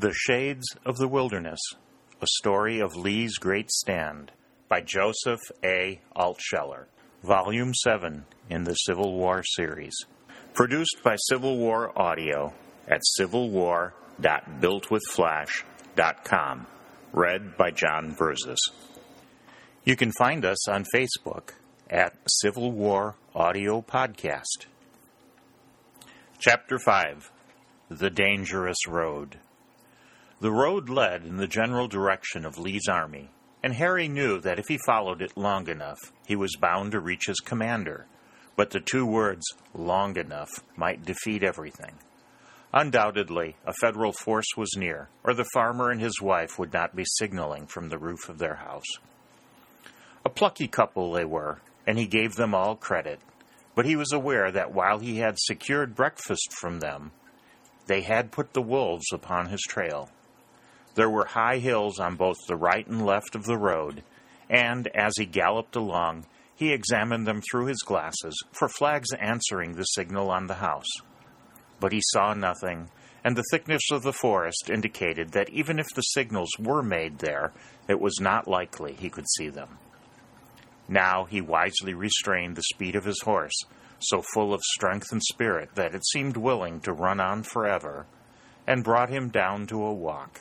The Shades of the Wilderness A Story of Lee's Great Stand by Joseph A. Altsheler. Volume 7 in the Civil War series. Produced by Civil War Audio at civilwar.builtwithflash.com. Read by John Verzes. You can find us on Facebook at Civil War Audio Podcast. Chapter 5 The Dangerous Road. The road led in the general direction of Lee's army, and Harry knew that if he followed it long enough, he was bound to reach his commander. But the two words, long enough, might defeat everything. Undoubtedly, a federal force was near, or the farmer and his wife would not be signaling from the roof of their house. A plucky couple they were, and he gave them all credit. But he was aware that while he had secured breakfast from them, they had put the wolves upon his trail. There were high hills on both the right and left of the road, and as he galloped along, he examined them through his glasses for flags answering the signal on the house. But he saw nothing, and the thickness of the forest indicated that even if the signals were made there, it was not likely he could see them. Now he wisely restrained the speed of his horse, so full of strength and spirit that it seemed willing to run on forever, and brought him down to a walk.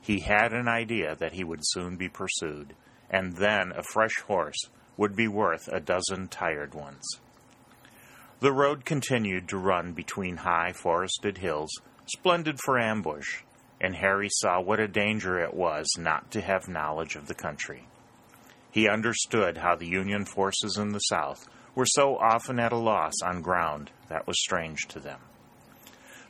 He had an idea that he would soon be pursued, and then a fresh horse would be worth a dozen tired ones. The road continued to run between high forested hills, splendid for ambush, and Harry saw what a danger it was not to have knowledge of the country. He understood how the Union forces in the South were so often at a loss on ground that was strange to them.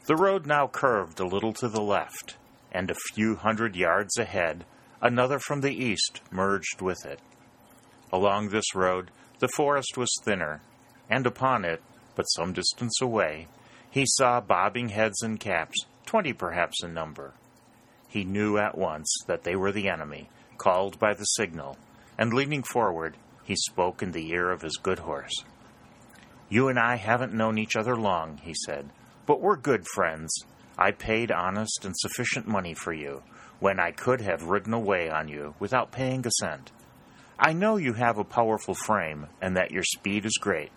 The road now curved a little to the left, and a few hundred yards ahead, another from the east merged with it. Along this road, the forest was thinner, and upon it, but some distance away, he saw bobbing heads and caps, twenty perhaps in number. He knew at once that they were the enemy, called by the signal, and leaning forward, he spoke in the ear of his good horse. You and I haven't known each other long, he said, but we're good friends, I paid honest and sufficient money for you, when I could have ridden away on you without paying a cent. I know you have a powerful frame and that your speed is great.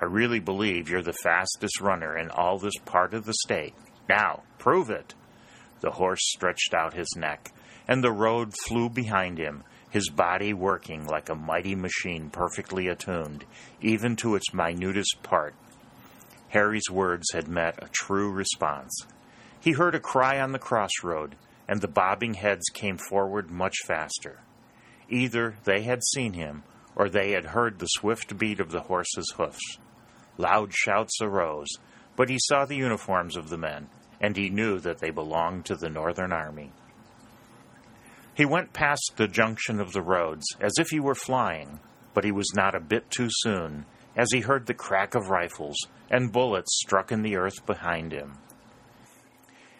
I really believe you're the fastest runner in all this part of the state. Now, prove it. The horse stretched out his neck, and the road flew behind him, his body working like a mighty machine perfectly attuned, even to its minutest part. Harry's words had met a true response. He heard a cry on the crossroad, and the bobbing heads came forward much faster. Either they had seen him, or they had heard the swift beat of the horse's hoofs. Loud shouts arose, but he saw the uniforms of the men, and he knew that they belonged to the Northern Army. He went past the junction of the roads as if he were flying, but he was not a bit too soon, as he heard the crack of rifles, and bullets struck in the earth behind him.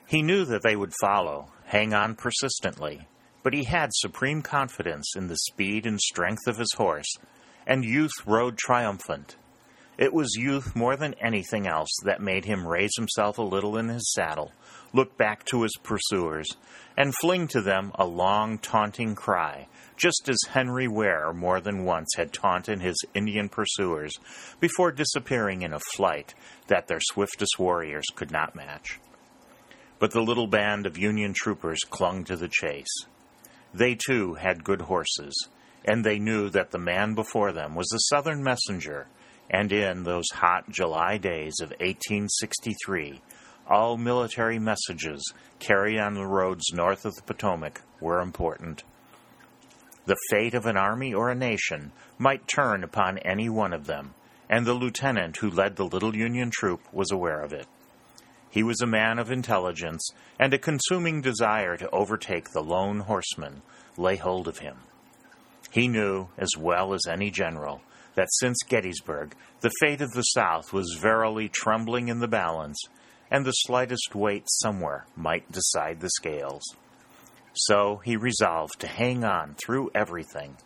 He knew that they would follow, hang on persistently, but he had supreme confidence in the speed and strength of his horse, and youth rode triumphant. It was youth more than anything else that made him raise himself a little in his saddle, look back to his pursuers, and fling to them a long, taunting cry, just as Henry Ware more than once had taunted his Indian pursuers before disappearing in a flight that their swiftest warriors could not match. But the little band of Union troopers clung to the chase. They too had good horses, and they knew that the man before them was a Southern messenger, and in those hot July days of 1863, all military messages carried on the roads north of the Potomac were important. The fate of an army or a nation might turn upon any one of them, and the lieutenant who led the little Union troop was aware of it. He was a man of intelligence, and a consuming desire to overtake the lone horseman lay hold of him. He knew, as well as any general, that since Gettysburg the fate of the South was verily trembling in the balance, and the slightest weight somewhere might decide the scales. So he resolved to hang on through everything,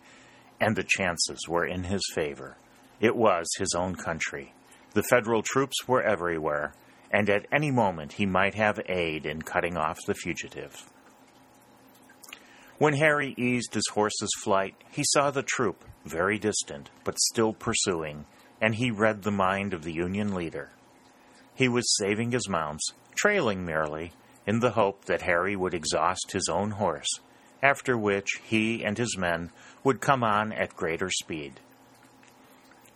and the chances were in his favor. It was his own country. The Federal troops were everywhere, and at any moment he might have aid in cutting off the fugitive. When Harry eased his horse's flight, he saw the troop, very distant, but still pursuing, and he read the mind of the Union leader. He was saving his mounts, trailing merely, in the hope that Harry would exhaust his own horse, after which he and his men would come on at greater speed.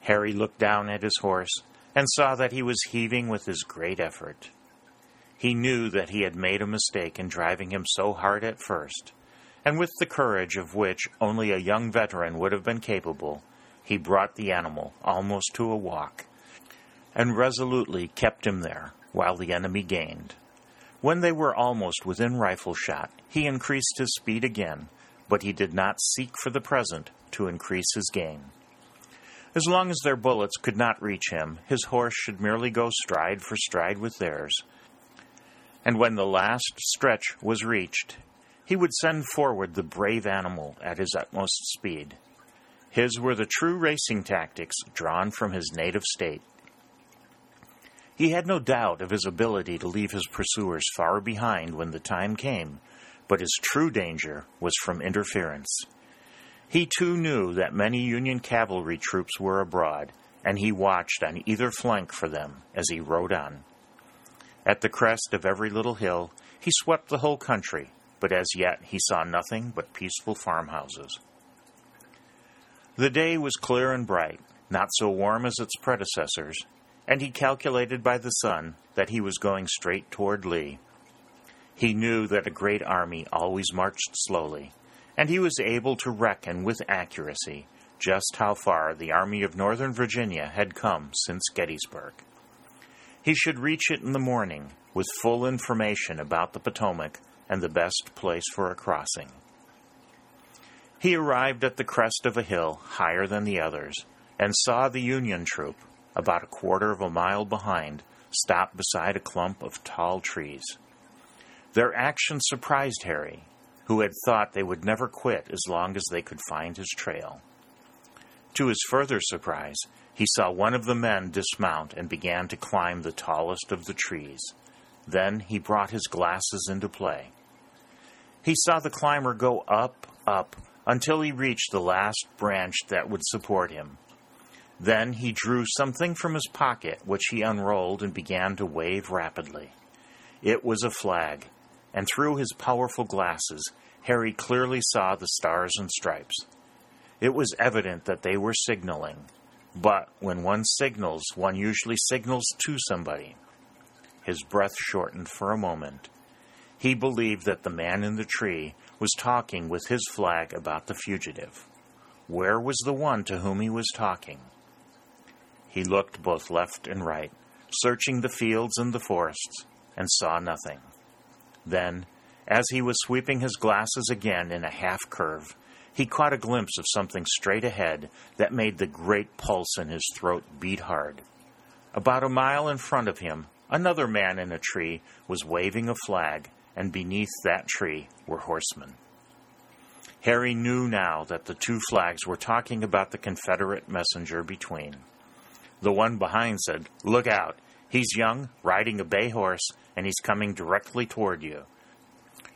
Harry looked down at his horse and saw that he was heaving with his great effort. He knew that he had made a mistake in driving him so hard at first, and with the courage of which only a young veteran would have been capable, he brought the animal almost to a walk, and resolutely kept him there while the enemy gained. When they were almost within rifle shot, he increased his speed again, but he did not seek for the present to increase his gain. As long as their bullets could not reach him, his horse should merely go stride for stride with theirs. And when the last stretch was reached, he would send forward the brave animal at his utmost speed. His were the true racing tactics drawn from his native state. He had no doubt of his ability to leave his pursuers far behind when the time came, but his true danger was from interference. He too knew that many Union cavalry troops were abroad, and he watched on either flank for them as he rode on. At the crest of every little hill, he swept the whole country, but as yet he saw nothing but peaceful farmhouses. The day was clear and bright, not so warm as its predecessors, and he calculated by the sun that he was going straight toward Lee. He knew that a great army always marched slowly, and he was able to reckon with accuracy just how far the Army of Northern Virginia had come since Gettysburg. He should reach it in the morning with full information about the Potomac and the best place for a crossing. He arrived at the crest of a hill higher than the others and saw the Union troop, about a quarter of a mile behind, stop beside a clump of tall trees. Their action surprised Harry, who had thought they would never quit as long as they could find his trail. To his further surprise, he saw one of the men dismount and began to climb the tallest of the trees. Then he brought his glasses into play. He saw the climber go up, up, until he reached the last branch that would support him. Then he drew something from his pocket, which he unrolled and began to wave rapidly. It was a flag, and through his powerful glasses, Harry clearly saw the stars and stripes. It was evident that they were signaling, but when one signals, one usually signals to somebody. His breath shortened for a moment. He believed that the man in the tree was talking with his flag about the fugitive. Where was the one to whom he was talking? He looked both left and right, searching the fields and the forests, and saw nothing. Then, as he was sweeping his glasses again in a half curve, he caught a glimpse of something straight ahead that made the great pulse in his throat beat hard. About a mile in front of him, another man in a tree was waving a flag, and beneath that tree were horsemen. Harry knew now that the two flags were talking about the Confederate messenger between. The one behind said, Look out! He's young, riding a bay horse, and he's coming directly toward you.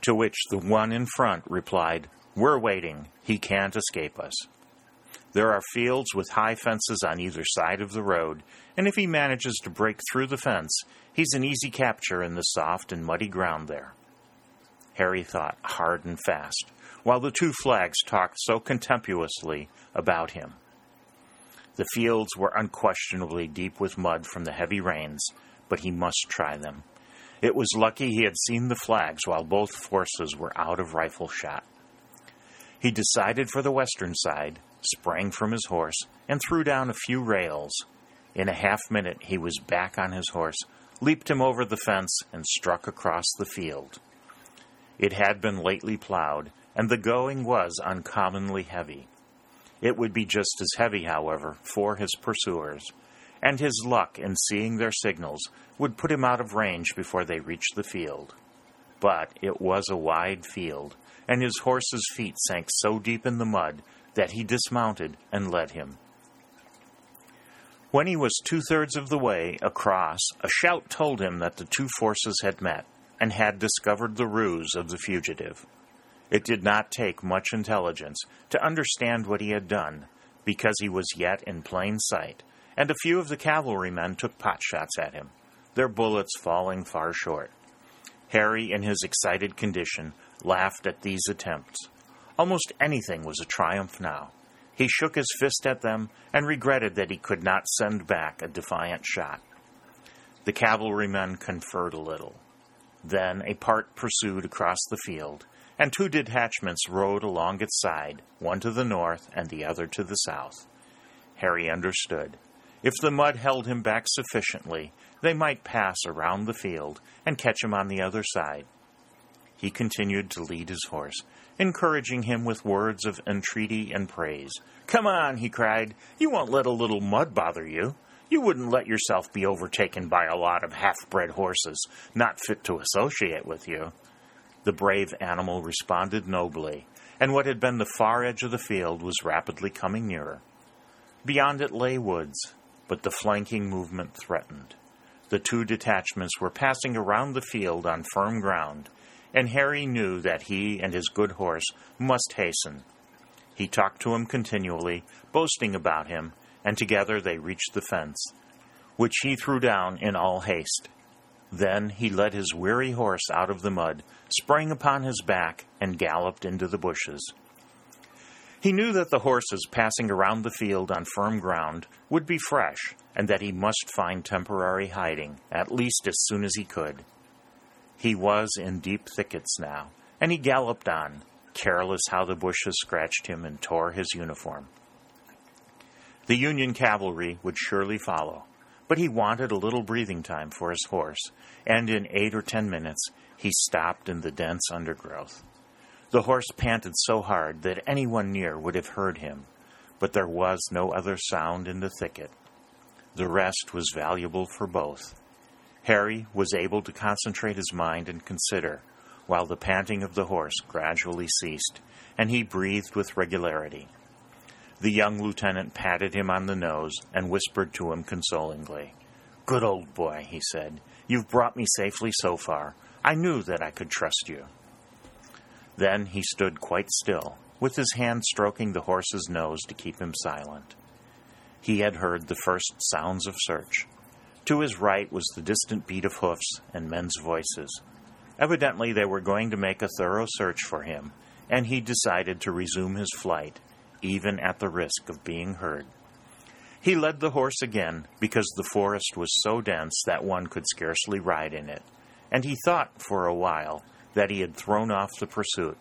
To which the one in front replied, We're waiting. He can't escape us. There are fields with high fences on either side of the road, and if he manages to break through the fence, he's an easy capture in the soft and muddy ground there. Harry thought hard and fast, while the two flags talked so contemptuously about him. The fields were unquestionably deep with mud from the heavy rains, but he must try them. It was lucky he had seen the flags while both forces were out of rifle shot. He decided for the western side, sprang from his horse, and threw down a few rails. In a half minute he was back on his horse, leaped him over the fence, and struck across the field. It had been lately plowed, and the going was uncommonly heavy. It would be just as heavy, however, for his pursuers, and his luck in seeing their signals would put him out of range before they reached the field. But it was a wide field, and his horse's feet sank so deep in the mud that he dismounted and led him. When he was two thirds of the way across, a shout told him that the two forces had met and had discovered the ruse of the fugitive. It did not take much intelligence to understand what he had done, because he was yet in plain sight, and a few of the cavalrymen took pot shots at him, their bullets falling far short. Harry, in his excited condition, laughed at these attempts. Almost anything was a triumph now. He shook his fist at them and regretted that he could not send back a defiant shot. The cavalrymen conferred a little. Then a part pursued across the field, and two detachments rode along its side, one to the north and the other to the south. Harry understood. If the mud held him back sufficiently, they might pass around the field and catch him on the other side. He continued to lead his horse, encouraging him with words of entreaty and praise. Come on, he cried. You won't let a little mud bother you. You wouldn't let yourself be overtaken by a lot of half bred horses not fit to associate with you. The brave animal responded nobly, and what had been the far edge of the field was rapidly coming nearer. Beyond it lay woods, but the flanking movement threatened. The two detachments were passing around the field on firm ground, and Harry knew that he and his good horse must hasten. He talked to him continually, boasting about him, and together they reached the fence, which he threw down in all haste. Then he led his weary horse out of the mud, sprang upon his back, and galloped into the bushes. He knew that the horses passing around the field on firm ground would be fresh, and that he must find temporary hiding, at least as soon as he could. He was in deep thickets now, and he galloped on, careless how the bushes scratched him and tore his uniform. The Union cavalry would surely follow, but he wanted a little breathing time for his horse, and in eight or ten minutes he stopped in the dense undergrowth. The horse panted so hard that anyone near would have heard him, but there was no other sound in the thicket. The rest was valuable for both. Harry was able to concentrate his mind and consider, while the panting of the horse gradually ceased, and he breathed with regularity. The young lieutenant patted him on the nose and whispered to him consolingly. Good old boy, he said. You've brought me safely so far. I knew that I could trust you. Then he stood quite still, with his hand stroking the horse's nose to keep him silent. He had heard the first sounds of search. To his right was the distant beat of hoofs and men's voices. Evidently, they were going to make a thorough search for him, and he decided to resume his flight, even at the risk of being heard. He led the horse again because the forest was so dense that one could scarcely ride in it, and he thought for a while that he had thrown off the pursuit,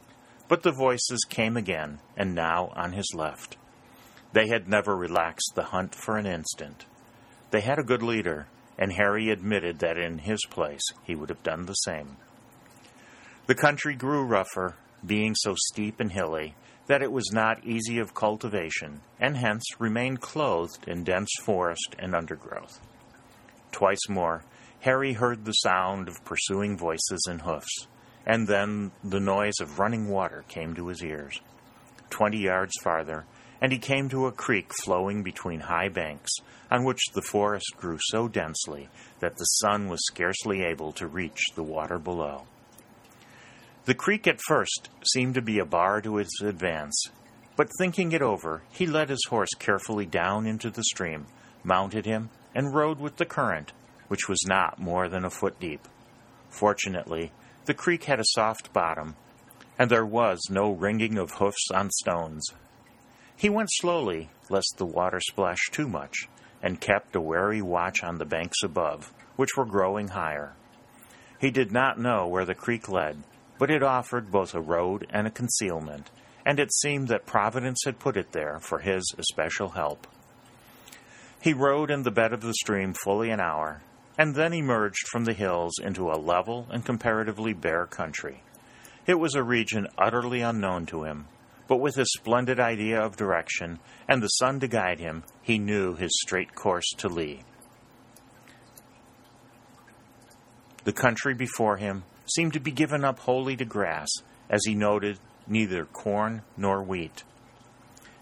but the voices came again, and now on his left. They had never relaxed the hunt for an instant. They had a good leader, and Harry admitted that in his place he would have done the same. The country grew rougher, being so steep and hilly that it was not easy of cultivation, and hence remained clothed in dense forest and undergrowth. Twice more, Harry heard the sound of pursuing voices and hoofs and then the noise of running water came to his ears. Twenty yards farther, and he came to a creek flowing between high banks, on which the forest grew so densely that the sun was scarcely able to reach the water below. The creek at first seemed to be a bar to his advance, but thinking it over, he led his horse carefully down into the stream, mounted him, and rode with the current, which was not more than a foot deep. Fortunately, the creek had a soft bottom, and there was no ringing of hoofs on stones. He went slowly, lest the water splash too much, and kept a wary watch on the banks above, which were growing higher. He did not know where the creek led, but it offered both a road and a concealment, and it seemed that Providence had put it there for his especial help. He rode in the bed of the stream fully an hour, and then emerged from the hills into a level and comparatively bare country. It was a region utterly unknown to him, but with his splendid idea of direction and the sun to guide him, he knew his straight course to Lee. The country before him seemed to be given up wholly to grass, as he noted neither corn nor wheat.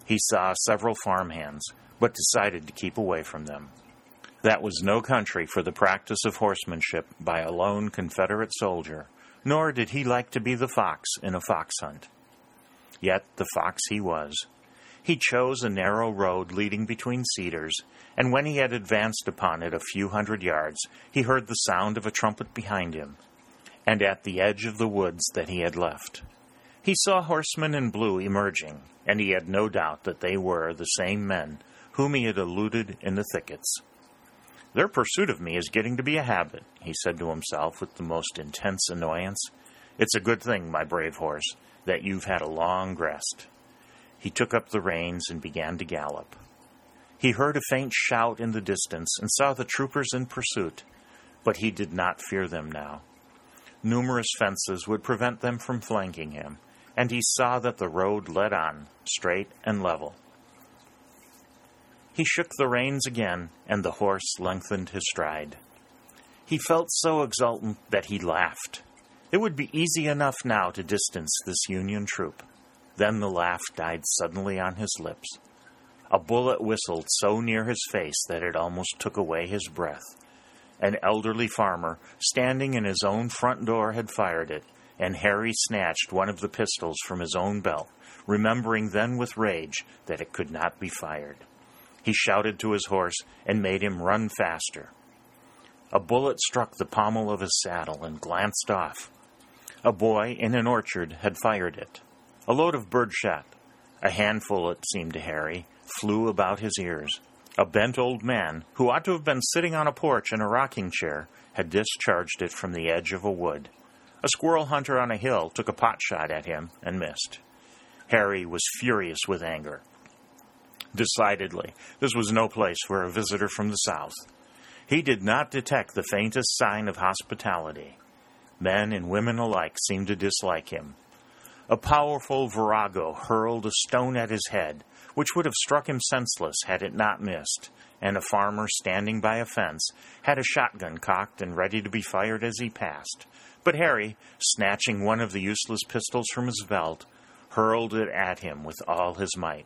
He saw several farmhands, but decided to keep away from them. That was no country for the practice of horsemanship by a lone Confederate soldier, nor did he like to be the fox in a fox hunt. Yet the fox he was. He chose a narrow road leading between cedars, and when he had advanced upon it a few hundred yards, he heard the sound of a trumpet behind him, and at the edge of the woods that he had left. He saw horsemen in blue emerging, and he had no doubt that they were the same men whom he had eluded in the thickets. Their pursuit of me is getting to be a habit, he said to himself with the most intense annoyance. It's a good thing, my brave horse, that you've had a long rest. He took up the reins and began to gallop. He heard a faint shout in the distance and saw the troopers in pursuit, but he did not fear them now. Numerous fences would prevent them from flanking him, and he saw that the road led on, straight and level. He shook the reins again, and the horse lengthened his stride. He felt so exultant that he laughed. It would be easy enough now to distance this Union troop. Then the laugh died suddenly on his lips. A bullet whistled so near his face that it almost took away his breath. An elderly farmer, standing in his own front door, had fired it, and Harry snatched one of the pistols from his own belt, remembering then with rage that it could not be fired. He shouted to his horse and made him run faster. A bullet struck the pommel of his saddle and glanced off. A boy in an orchard had fired it. A load of birdshot, a handful it seemed to Harry, flew about his ears. A bent old man, who ought to have been sitting on a porch in a rocking chair, had discharged it from the edge of a wood. A squirrel hunter on a hill took a pot shot at him and missed. Harry was furious with anger. Decidedly, this was no place for a visitor from the South. He did not detect the faintest sign of hospitality. Men and women alike seemed to dislike him. A powerful virago hurled a stone at his head, which would have struck him senseless had it not missed, and a farmer standing by a fence had a shotgun cocked and ready to be fired as he passed. But Harry, snatching one of the useless pistols from his belt, hurled it at him with all his might.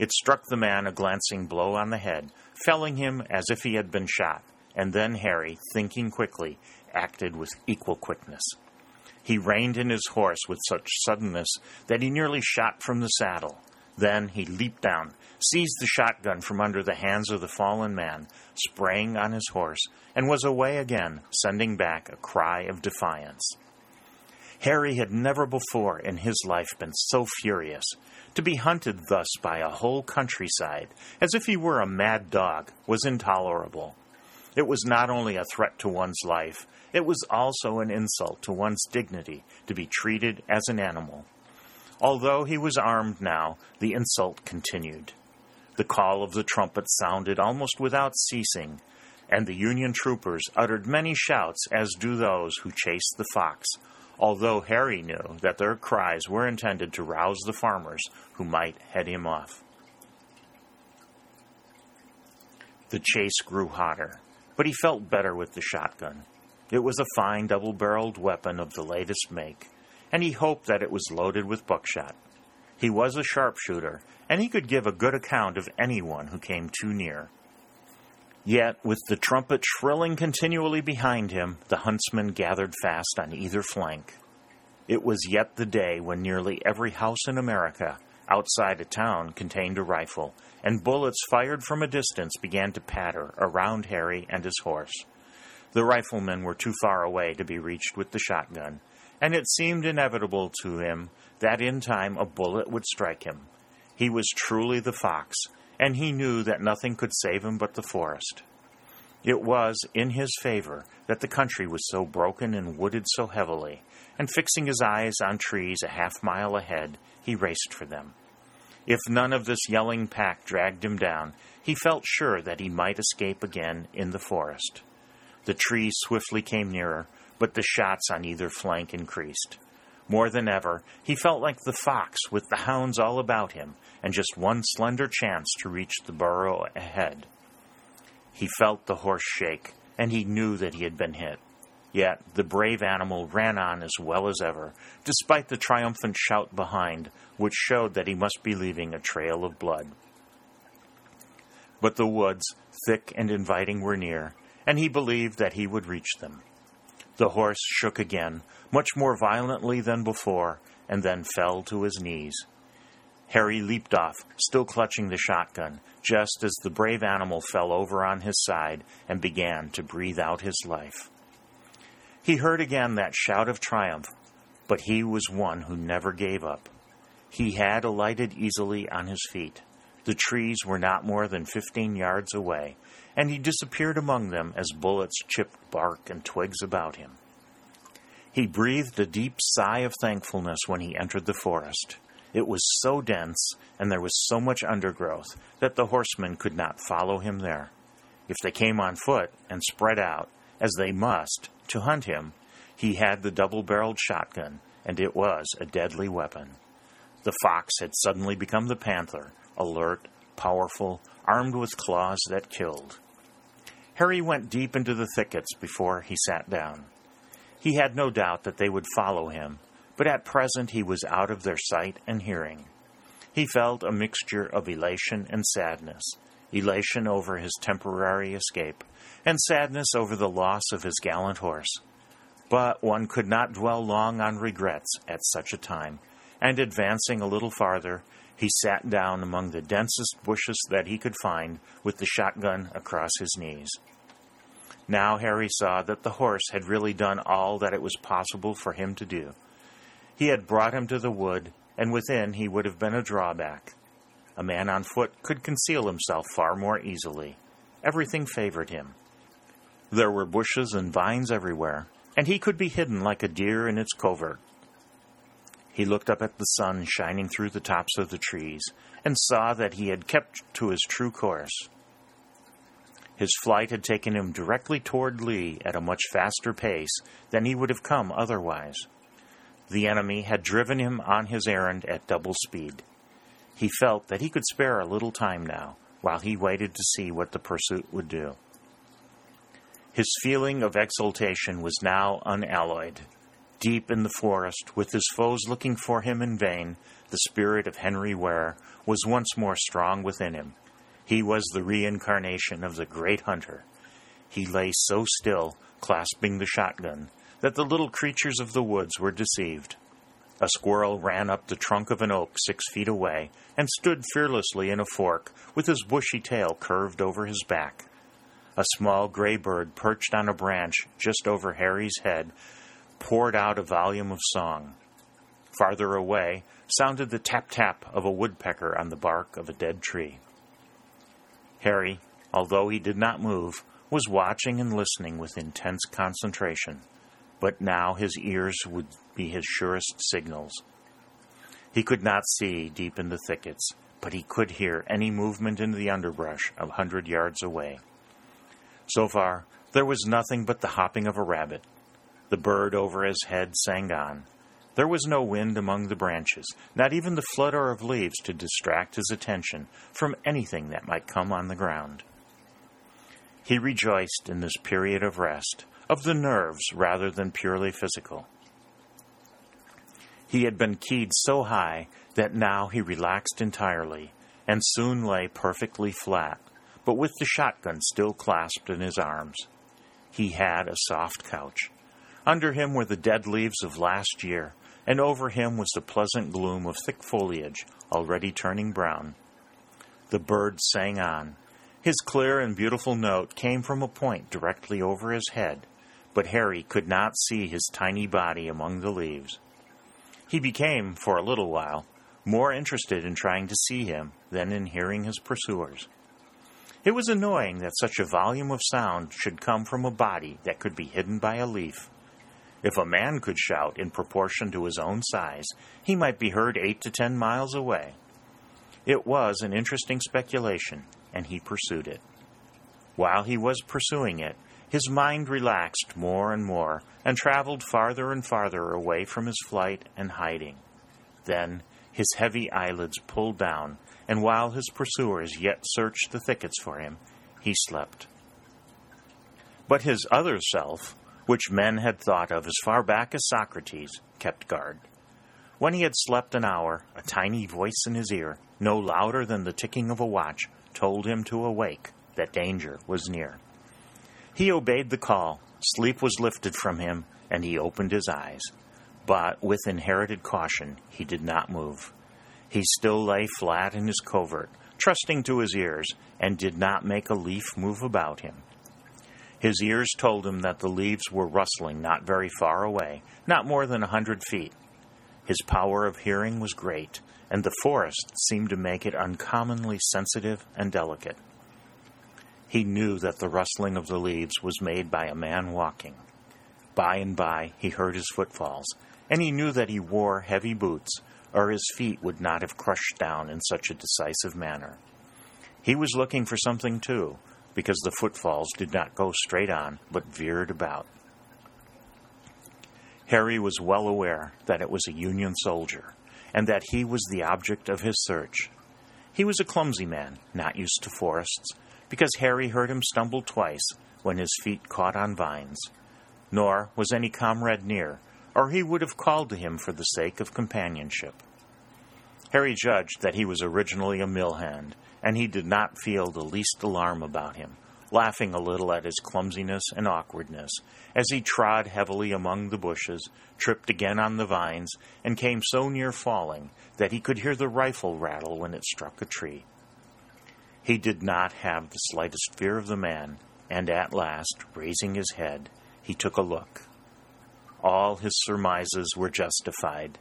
It struck the man a glancing blow on the head, felling him as if he had been shot, and then Harry, thinking quickly, acted with equal quickness. He reined in his horse with such suddenness that he nearly shot from the saddle. Then he leaped down, seized the shotgun from under the hands of the fallen man, sprang on his horse, and was away again, sending back a cry of defiance. Harry had never before in his life been so furious. To be hunted thus by a whole countryside, as if he were a mad dog, was intolerable. It was not only a threat to one's life, it was also an insult to one's dignity to be treated as an animal. Although he was armed now, the insult continued. The call of the trumpet sounded almost without ceasing, and the Union troopers uttered many shouts as do those who chase the fox, although Harry knew that their cries were intended to rouse the farmers who might head him off. The chase grew hotter, but he felt better with the shotgun. It was a fine double barreled weapon of the latest make, and he hoped that it was loaded with buckshot. He was a sharpshooter, and he could give a good account of anyone who came too near. Yet, with the trumpet shrilling continually behind him, the huntsmen gathered fast on either flank. It was yet the day when nearly every house in America, outside a town, contained a rifle, and bullets fired from a distance began to patter around Harry and his horse. The riflemen were too far away to be reached with the shotgun, and it seemed inevitable to him that in time a bullet would strike him. He was truly the fox, and he knew that nothing could save him but the forest. It was in his favor that the country was so broken and wooded so heavily, and fixing his eyes on trees a half mile ahead, he raced for them. If none of this yelling pack dragged him down, he felt sure that he might escape again in the forest. The trees swiftly came nearer, but the shots on either flank increased. More than ever, he felt like the fox with the hounds all about him and just one slender chance to reach the burrow ahead. He felt the horse shake, and he knew that he had been hit. Yet the brave animal ran on as well as ever, despite the triumphant shout behind, which showed that he must be leaving a trail of blood. But the woods, thick and inviting, were near, and he believed that he would reach them. The horse shook again, much more violently than before, and then fell to his knees. Harry leaped off, still clutching the shotgun, just as the brave animal fell over on his side and began to breathe out his life. He heard again that shout of triumph, but he was one who never gave up. He had alighted easily on his feet. The trees were not more than fifteen yards away, and he disappeared among them as bullets chipped bark and twigs about him. He breathed a deep sigh of thankfulness when he entered the forest. It was so dense, and there was so much undergrowth, that the horsemen could not follow him there. If they came on foot and spread out, as they must, to hunt him, he had the double barreled shotgun, and it was a deadly weapon. The fox had suddenly become the panther, alert, powerful, armed with claws that killed. Harry went deep into the thickets before he sat down. He had no doubt that they would follow him, but at present he was out of their sight and hearing. He felt a mixture of elation and sadness elation over his temporary escape, and sadness over the loss of his gallant horse. But one could not dwell long on regrets at such a time, and advancing a little farther, he sat down among the densest bushes that he could find with the shotgun across his knees. Now Harry saw that the horse had really done all that it was possible for him to do. He had brought him to the wood, and within he would have been a drawback. A man on foot could conceal himself far more easily. Everything favored him. There were bushes and vines everywhere, and he could be hidden like a deer in its covert. He looked up at the sun shining through the tops of the trees and saw that he had kept to his true course. His flight had taken him directly toward Lee at a much faster pace than he would have come otherwise. The enemy had driven him on his errand at double speed. He felt that he could spare a little time now, while he waited to see what the pursuit would do. His feeling of exultation was now unalloyed. Deep in the forest, with his foes looking for him in vain, the spirit of Henry Ware was once more strong within him. He was the reincarnation of the great hunter. He lay so still, clasping the shotgun, that the little creatures of the woods were deceived. A squirrel ran up the trunk of an oak six feet away and stood fearlessly in a fork with his bushy tail curved over his back. A small gray bird perched on a branch just over Harry's head poured out a volume of song. Farther away sounded the tap tap of a woodpecker on the bark of a dead tree. Harry, although he did not move, was watching and listening with intense concentration, but now his ears would be his surest signals. He could not see deep in the thickets, but he could hear any movement in the underbrush a hundred yards away. So far, there was nothing but the hopping of a rabbit, the bird over his head sang on. There was no wind among the branches, not even the flutter of leaves to distract his attention from anything that might come on the ground. He rejoiced in this period of rest, of the nerves rather than purely physical. He had been keyed so high that now he relaxed entirely and soon lay perfectly flat, but with the shotgun still clasped in his arms. He had a soft couch. Under him were the dead leaves of last year, and over him was the pleasant gloom of thick foliage already turning brown. The bird sang on. His clear and beautiful note came from a point directly over his head, but Harry could not see his tiny body among the leaves. He became, for a little while, more interested in trying to see him than in hearing his pursuers. It was annoying that such a volume of sound should come from a body that could be hidden by a leaf. If a man could shout in proportion to his own size, he might be heard eight to ten miles away. It was an interesting speculation, and he pursued it. While he was pursuing it, his mind relaxed more and more and traveled farther and farther away from his flight and hiding. Then his heavy eyelids pulled down, and while his pursuers yet searched the thickets for him, he slept. But his other self, which men had thought of as far back as Socrates, kept guard. When he had slept an hour, a tiny voice in his ear, no louder than the ticking of a watch, told him to awake, that danger was near. He obeyed the call, sleep was lifted from him, and he opened his eyes. But with inherited caution, he did not move. He still lay flat in his covert, trusting to his ears, and did not make a leaf move about him. His ears told him that the leaves were rustling not very far away, not more than a hundred feet. His power of hearing was great, and the forest seemed to make it uncommonly sensitive and delicate. He knew that the rustling of the leaves was made by a man walking. By and by he heard his footfalls, and he knew that he wore heavy boots, or his feet would not have crushed down in such a decisive manner. He was looking for something, too, because the footfalls did not go straight on, but veered about. Harry was well aware that it was a Union soldier, and that he was the object of his search. He was a clumsy man, not used to forests, because Harry heard him stumble twice when his feet caught on vines. Nor was any comrade near, or he would have called to him for the sake of companionship. Harry judged that he was originally a mill hand, and he did not feel the least alarm about him, laughing a little at his clumsiness and awkwardness, as he trod heavily among the bushes, tripped again on the vines, and came so near falling that he could hear the rifle rattle when it struck a tree. He did not have the slightest fear of the man, and at last, raising his head, he took a look. All his surmises were justified.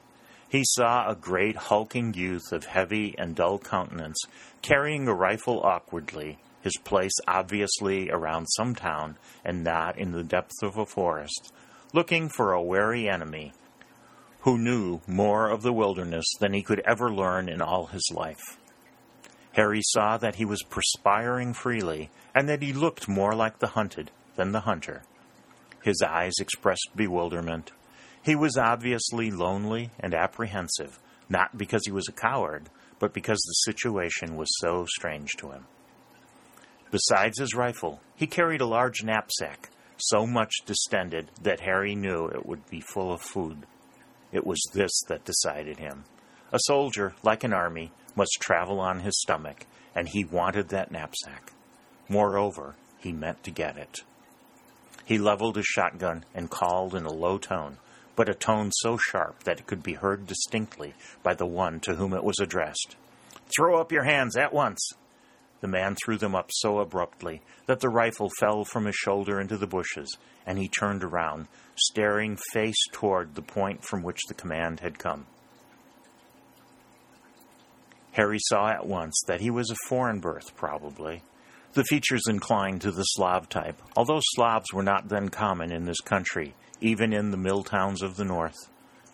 He saw a great hulking youth of heavy and dull countenance, carrying a rifle awkwardly, his place obviously around some town and not in the depth of a forest, looking for a wary enemy who knew more of the wilderness than he could ever learn in all his life. Harry saw that he was perspiring freely and that he looked more like the hunted than the hunter. His eyes expressed bewilderment. He was obviously lonely and apprehensive, not because he was a coward, but because the situation was so strange to him. Besides his rifle, he carried a large knapsack, so much distended that Harry knew it would be full of food. It was this that decided him. A soldier, like an army, must travel on his stomach, and he wanted that knapsack. Moreover, he meant to get it. He leveled his shotgun and called in a low tone, but a tone so sharp that it could be heard distinctly by the one to whom it was addressed. Throw up your hands at once! The man threw them up so abruptly that the rifle fell from his shoulder into the bushes, and he turned around, staring face toward the point from which the command had come. Harry saw at once that he was of foreign birth, probably. The features inclined to the Slav type, although Slavs were not then common in this country, even in the mill towns of the north.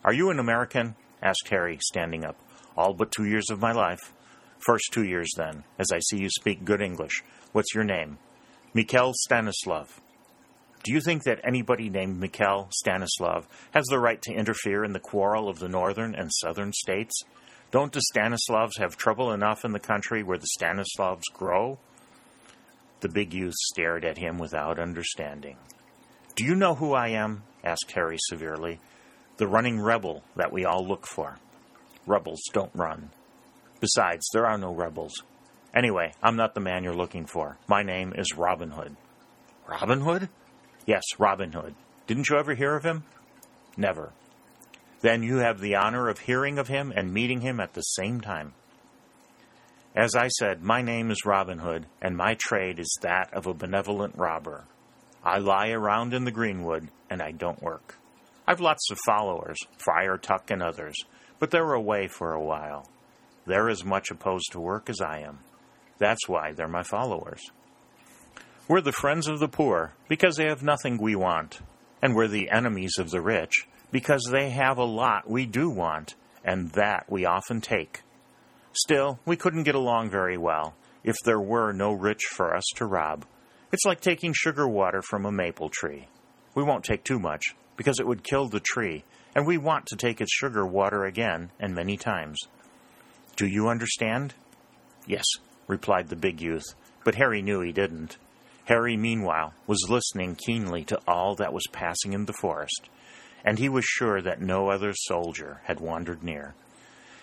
Are you an American? asked Harry, standing up. All but two years of my life. First two years, then, as I see you speak good English. What's your name? Mikhail Stanislav. Do you think that anybody named Mikhail Stanislav has the right to interfere in the quarrel of the northern and southern states? Don't the Stanislavs have trouble enough in the country where the Stanislavs grow? The big youth stared at him without understanding. Do you know who I am? asked Harry severely. The running rebel that we all look for. Rebels don't run. Besides, there are no rebels. Anyway, I'm not the man you're looking for. My name is Robin Hood. Robin Hood? Yes, Robin Hood. Didn't you ever hear of him? Never. Then you have the honor of hearing of him and meeting him at the same time. As I said, my name is Robin Hood, and my trade is that of a benevolent robber. I lie around in the greenwood, and I don't work. I've lots of followers, Friar Tuck and others, but they're away for a while. They're as much opposed to work as I am. That's why they're my followers. We're the friends of the poor because they have nothing we want, and we're the enemies of the rich because they have a lot we do want, and that we often take. Still, we couldn't get along very well if there were no rich for us to rob. It's like taking sugar water from a maple tree. We won't take too much, because it would kill the tree, and we want to take its sugar water again, and many times. Do you understand? Yes, replied the big youth, but Harry knew he didn't. Harry, meanwhile, was listening keenly to all that was passing in the forest, and he was sure that no other soldier had wandered near.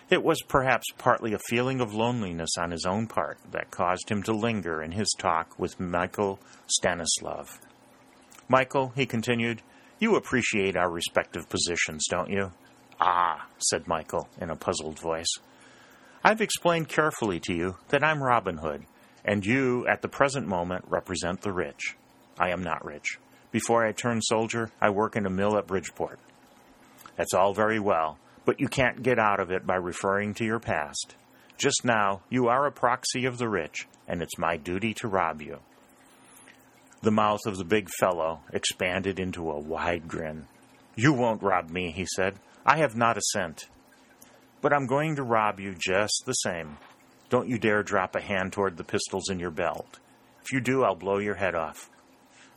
It was perhaps partly a feeling of loneliness on his own part that caused him to linger in his talk with Michael Stanislav. Michael, he continued, you appreciate our respective positions, don't you? Ah, said Michael in a puzzled voice. I've explained carefully to you that I'm Robin Hood, and you, at the present moment, represent the rich. I am not rich. Before I turned soldier, I work in a mill at Bridgeport. That's all very well, but you can't get out of it by referring to your past. Just now, you are a proxy of the rich, and it's my duty to rob you. The mouth of the big fellow expanded into a wide grin. You won't rob me, he said. I have not a cent. But I'm going to rob you just the same. Don't you dare drop a hand toward the pistols in your belt. If you do, I'll blow your head off.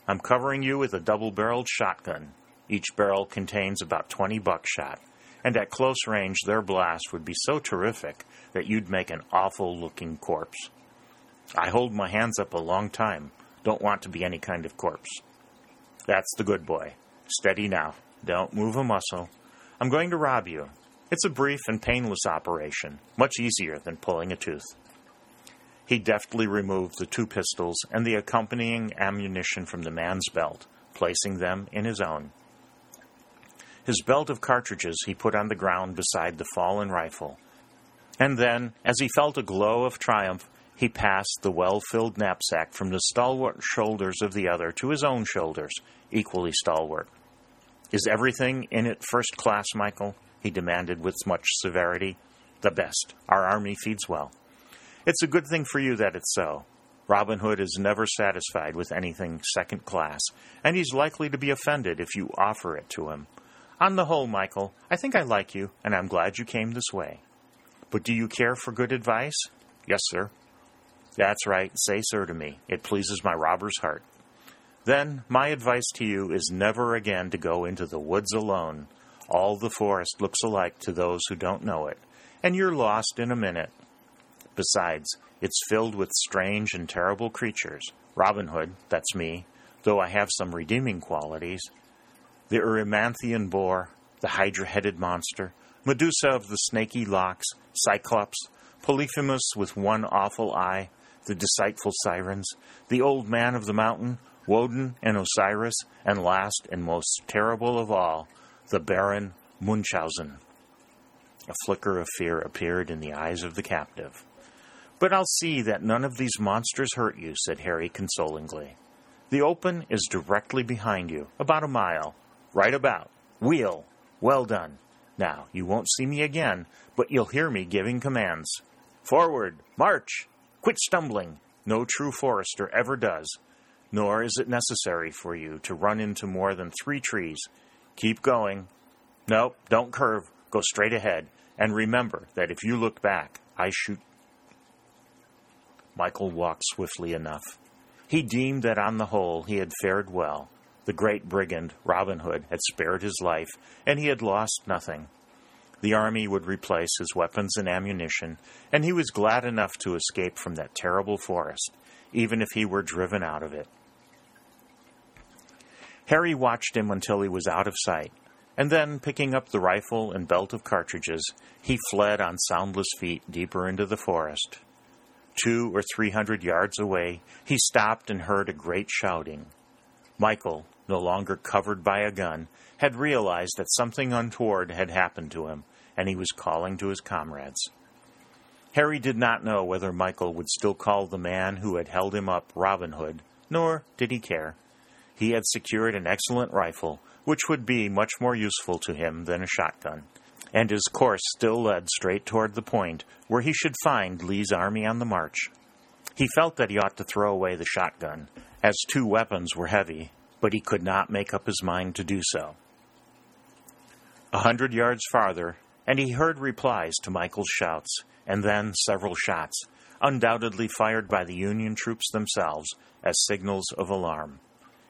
I'm covering you with a double barreled shotgun. Each barrel contains about 20 buckshot, and at close range, their blast would be so terrific that you'd make an awful looking corpse. I hold my hands up a long time. Don't want to be any kind of corpse. That's the good boy. Steady now. Don't move a muscle. I'm going to rob you. It's a brief and painless operation, much easier than pulling a tooth. He deftly removed the two pistols and the accompanying ammunition from the man's belt, placing them in his own. His belt of cartridges he put on the ground beside the fallen rifle. And then, as he felt a glow of triumph, he passed the well filled knapsack from the stalwart shoulders of the other to his own shoulders, equally stalwart. Is everything in it first class, Michael? he demanded with much severity. The best. Our army feeds well. It's a good thing for you that it's so. Robin Hood is never satisfied with anything second class, and he's likely to be offended if you offer it to him. On the whole, Michael, I think I like you, and I'm glad you came this way. But do you care for good advice? Yes, sir. That's right. Say sir to me. It pleases my robber's heart. Then my advice to you is never again to go into the woods alone. All the forest looks alike to those who don't know it, and you're lost in a minute. Besides, it's filled with strange and terrible creatures. Robin Hood, that's me, though I have some redeeming qualities. The Erymanthian boar, the hydra headed monster, Medusa of the snaky locks, Cyclops, Polyphemus with one awful eye, the deceitful sirens, the old man of the mountain, Woden and Osiris, and last and most terrible of all, the Baron Munchausen. A flicker of fear appeared in the eyes of the captive. But I'll see that none of these monsters hurt you, said Harry consolingly. The open is directly behind you, about a mile. Right about. Wheel. Well done. Now, you won't see me again, but you'll hear me giving commands. Forward! March! Quit stumbling. No true forester ever does. Nor is it necessary for you to run into more than three trees. Keep going. No, don't curve. Go straight ahead. And remember that if you look back, I shoot. Michael walked swiftly enough. He deemed that on the whole he had fared well. The great brigand, Robin Hood, had spared his life, and he had lost nothing. The army would replace his weapons and ammunition, and he was glad enough to escape from that terrible forest, even if he were driven out of it. Harry watched him until he was out of sight, and then, picking up the rifle and belt of cartridges, he fled on soundless feet deeper into the forest. Two or three hundred yards away, he stopped and heard a great shouting. Michael, no longer covered by a gun, had realized that something untoward had happened to him and he was calling to his comrades. Harry did not know whether Michael would still call the man who had held him up Robin Hood, nor did he care. He had secured an excellent rifle, which would be much more useful to him than a shotgun, and his course still led straight toward the point where he should find Lee's army on the march. He felt that he ought to throw away the shotgun, as two weapons were heavy, but he could not make up his mind to do so. A hundred yards farther, and he heard replies to Michael's shouts, and then several shots, undoubtedly fired by the Union troops themselves as signals of alarm.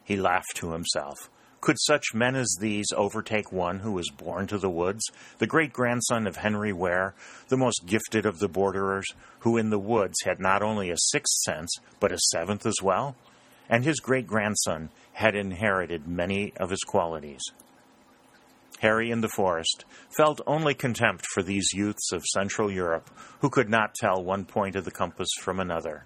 He laughed to himself. Could such men as these overtake one who was born to the woods, the great grandson of Henry Ware, the most gifted of the borderers, who in the woods had not only a sixth sense, but a seventh as well? And his great grandson had inherited many of his qualities. Harry in the forest felt only contempt for these youths of Central Europe who could not tell one point of the compass from another.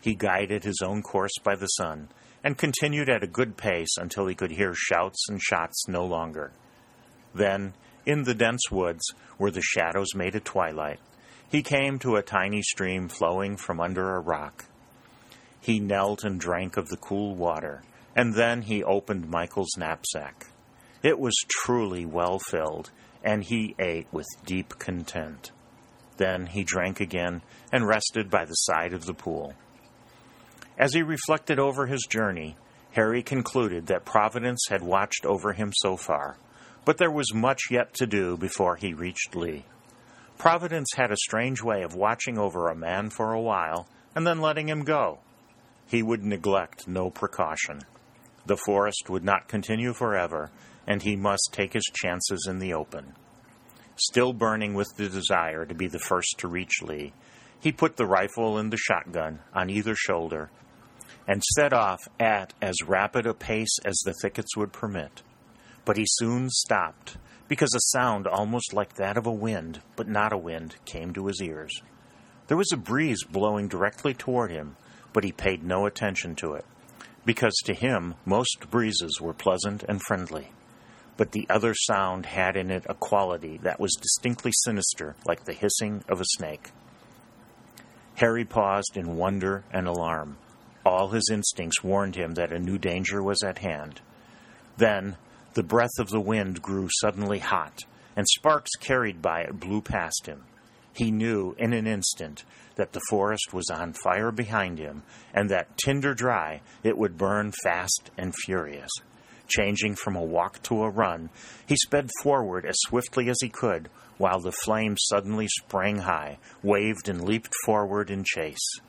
He guided his own course by the sun and continued at a good pace until he could hear shouts and shots no longer. Then, in the dense woods, where the shadows made a twilight, he came to a tiny stream flowing from under a rock. He knelt and drank of the cool water, and then he opened Michael's knapsack. It was truly well filled, and he ate with deep content. Then he drank again and rested by the side of the pool. As he reflected over his journey, Harry concluded that Providence had watched over him so far, but there was much yet to do before he reached Lee. Providence had a strange way of watching over a man for a while and then letting him go. He would neglect no precaution. The forest would not continue forever, and he must take his chances in the open. Still burning with the desire to be the first to reach Lee, he put the rifle and the shotgun on either shoulder and set off at as rapid a pace as the thickets would permit. But he soon stopped because a sound almost like that of a wind, but not a wind, came to his ears. There was a breeze blowing directly toward him, but he paid no attention to it, because to him most breezes were pleasant and friendly but the other sound had in it a quality that was distinctly sinister, like the hissing of a snake. Harry paused in wonder and alarm. All his instincts warned him that a new danger was at hand. Then the breath of the wind grew suddenly hot, and sparks carried by it blew past him. He knew in an instant that the forest was on fire behind him, and that, tinder dry, it would burn fast and furious. Changing from a walk to a run, he sped forward as swiftly as he could, while the flame suddenly sprang high, waved, and leaped forward in chase.